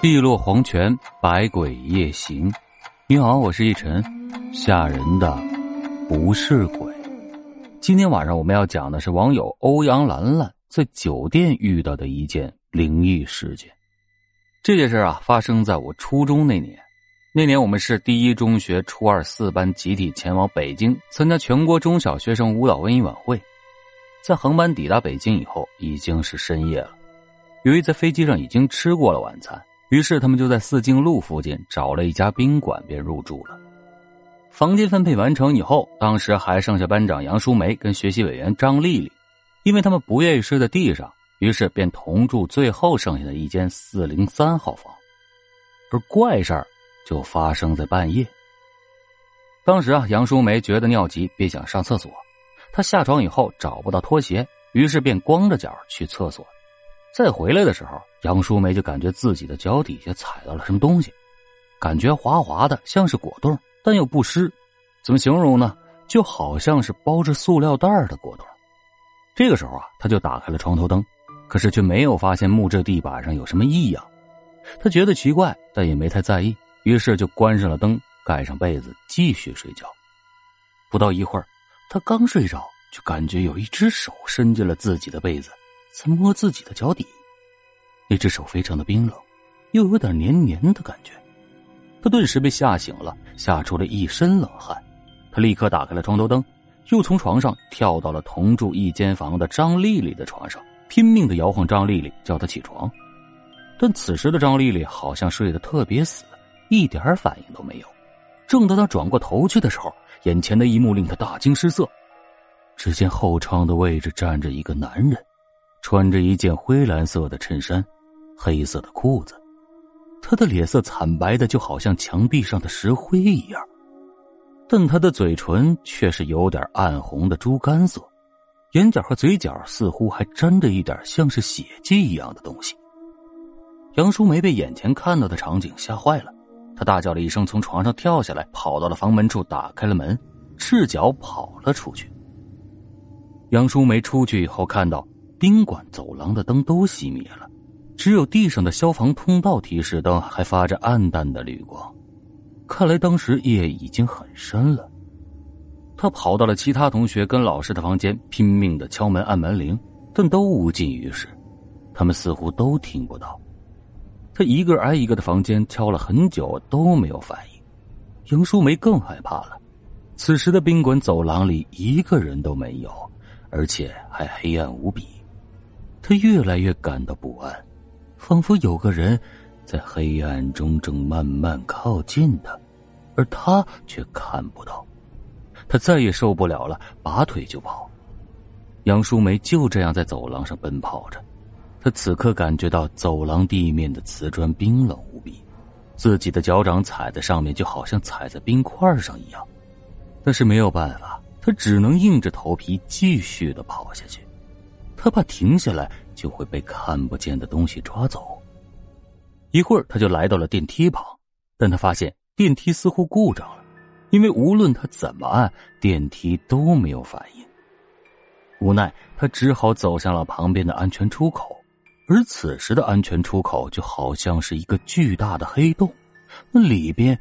碧落黄泉，百鬼夜行。你好，我是一晨。吓人的不是鬼。今天晚上我们要讲的是网友欧阳兰兰在酒店遇到的一件灵异事件。这件事啊，发生在我初中那年。那年我们市第一中学初二四班集体前往北京参加全国中小学生舞蹈文艺晚会。在航班抵达北京以后，已经是深夜了。由于在飞机上已经吃过了晚餐。于是他们就在四径路附近找了一家宾馆，便入住了。房间分配完成以后，当时还剩下班长杨淑梅跟学习委员张丽丽，因为他们不愿意睡在地上，于是便同住最后剩下的一间四零三号房。而怪事儿就发生在半夜。当时啊，杨淑梅觉得尿急，便想上厕所。她下床以后找不到拖鞋，于是便光着脚去厕所。再回来的时候，杨淑梅就感觉自己的脚底下踩到了什么东西，感觉滑滑的，像是果冻，但又不湿。怎么形容呢？就好像是包着塑料袋的果冻。这个时候啊，他就打开了床头灯，可是却没有发现木质地板上有什么异样。他觉得奇怪，但也没太在意，于是就关上了灯，盖上被子，继续睡觉。不到一会儿，他刚睡着，就感觉有一只手伸进了自己的被子。在摸自己的脚底，那只手非常的冰冷，又有点黏黏的感觉。他顿时被吓醒了，吓出了一身冷汗。他立刻打开了床头灯，又从床上跳到了同住一间房的张丽丽的床上，拼命的摇晃张丽丽，叫她起床。但此时的张丽丽好像睡得特别死，一点反应都没有。正当他转过头去的时候，眼前的一幕令他大惊失色。只见后窗的位置站着一个男人。穿着一件灰蓝色的衬衫，黑色的裤子，他的脸色惨白的就好像墙壁上的石灰一样，但他的嘴唇却是有点暗红的猪肝色，眼角和嘴角似乎还沾着一点像是血迹一样的东西。杨淑梅被眼前看到的场景吓坏了，她大叫了一声，从床上跳下来，跑到了房门处，打开了门，赤脚跑了出去。杨淑梅出去以后看到。宾馆走廊的灯都熄灭了，只有地上的消防通道提示灯还发着暗淡的绿光。看来当时夜已经很深了。他跑到了其他同学跟老师的房间，拼命的敲门按门铃，但都无济于事，他们似乎都听不到。他一个挨一个的房间敲了很久都没有反应。杨淑梅更害怕了。此时的宾馆走廊里一个人都没有，而且还黑暗无比。他越来越感到不安，仿佛有个人在黑暗中正慢慢靠近他，而他却看不到。他再也受不了了，拔腿就跑。杨淑梅就这样在走廊上奔跑着，她此刻感觉到走廊地面的瓷砖冰冷无比，自己的脚掌踩在上面就好像踩在冰块上一样。但是没有办法，她只能硬着头皮继续的跑下去。他怕停下来就会被看不见的东西抓走。一会儿，他就来到了电梯旁，但他发现电梯似乎故障了，因为无论他怎么按，电梯都没有反应。无奈，他只好走向了旁边的安全出口，而此时的安全出口就好像是一个巨大的黑洞，那里边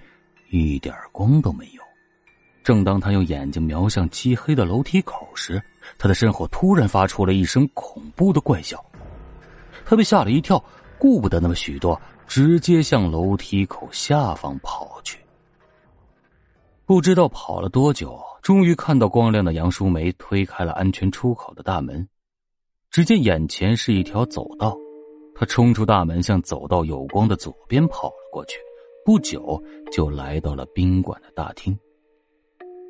一点光都没有。正当他用眼睛瞄向漆黑的楼梯口时，他的身后突然发出了一声恐怖的怪笑。他被吓了一跳，顾不得那么许多，直接向楼梯口下方跑去。不知道跑了多久，终于看到光亮的杨淑梅推开了安全出口的大门。只见眼前是一条走道，他冲出大门，向走道有光的左边跑了过去。不久，就来到了宾馆的大厅。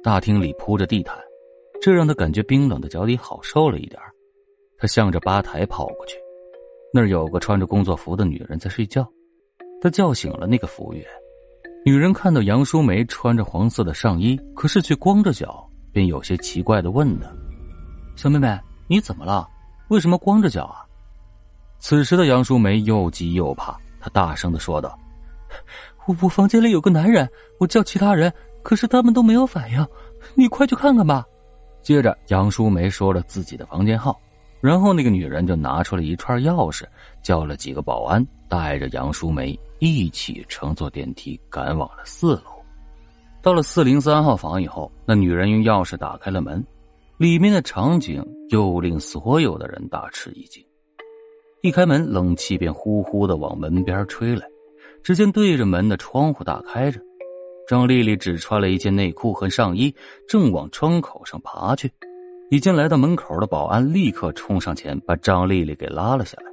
大厅里铺着地毯，这让他感觉冰冷的脚底好受了一点他向着吧台跑过去，那儿有个穿着工作服的女人在睡觉。他叫醒了那个服务员。女人看到杨淑梅穿着黄色的上衣，可是却光着脚，便有些奇怪的问她：“小妹妹，你怎么了？为什么光着脚啊？”此时的杨淑梅又急又怕，她大声的说道：“我我房间里有个男人，我叫其他人。”可是他们都没有反应，你快去看看吧。接着，杨淑梅说了自己的房间号，然后那个女人就拿出了一串钥匙，叫了几个保安，带着杨淑梅一起乘坐电梯赶往了四楼。到了四零三号房以后，那女人用钥匙打开了门，里面的场景又令所有的人大吃一惊。一开门，冷气便呼呼的往门边吹来。只见对着门的窗户大开着，张丽丽只穿了一件内裤和上衣，正往窗口上爬去。已经来到门口的保安立刻冲上前，把张丽丽给拉了下来。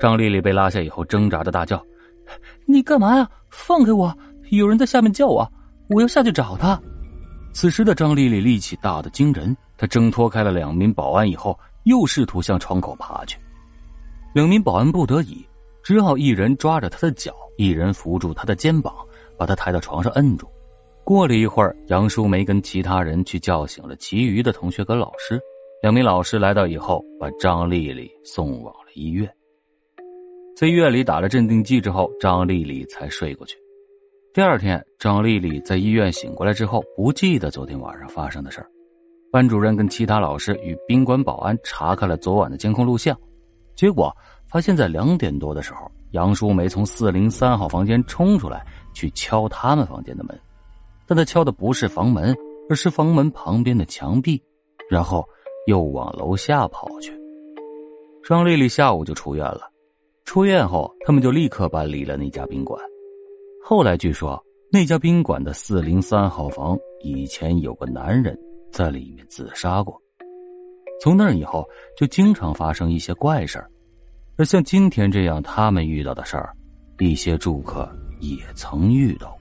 张丽丽被拉下以后，挣扎着大叫：“你干嘛呀？放开我！有人在下面叫我，我要下去找他。”此时的张丽丽力气大的惊人，她挣脱开了两名保安以后，又试图向窗口爬去。两名保安不得已，只好一人抓着她的脚，一人扶住她的肩膀，把她抬到床上摁住。过了一会儿，杨淑梅跟其他人去叫醒了其余的同学跟老师。两名老师来到以后，把张丽丽送往了医院。在医院里打了镇定剂之后，张丽丽才睡过去。第二天，张丽丽在医院醒过来之后，不记得昨天晚上发生的事儿。班主任跟其他老师与宾馆保安查看了昨晚的监控录像，结果发现，在两点多的时候，杨淑梅从四零三号房间冲出来，去敲他们房间的门。但他敲的不是房门，而是房门旁边的墙壁，然后又往楼下跑去。张丽丽下午就出院了，出院后他们就立刻搬离了那家宾馆。后来据说那家宾馆的四零三号房以前有个男人在里面自杀过，从那以后就经常发生一些怪事儿，而像今天这样他们遇到的事儿，一些住客也曾遇到。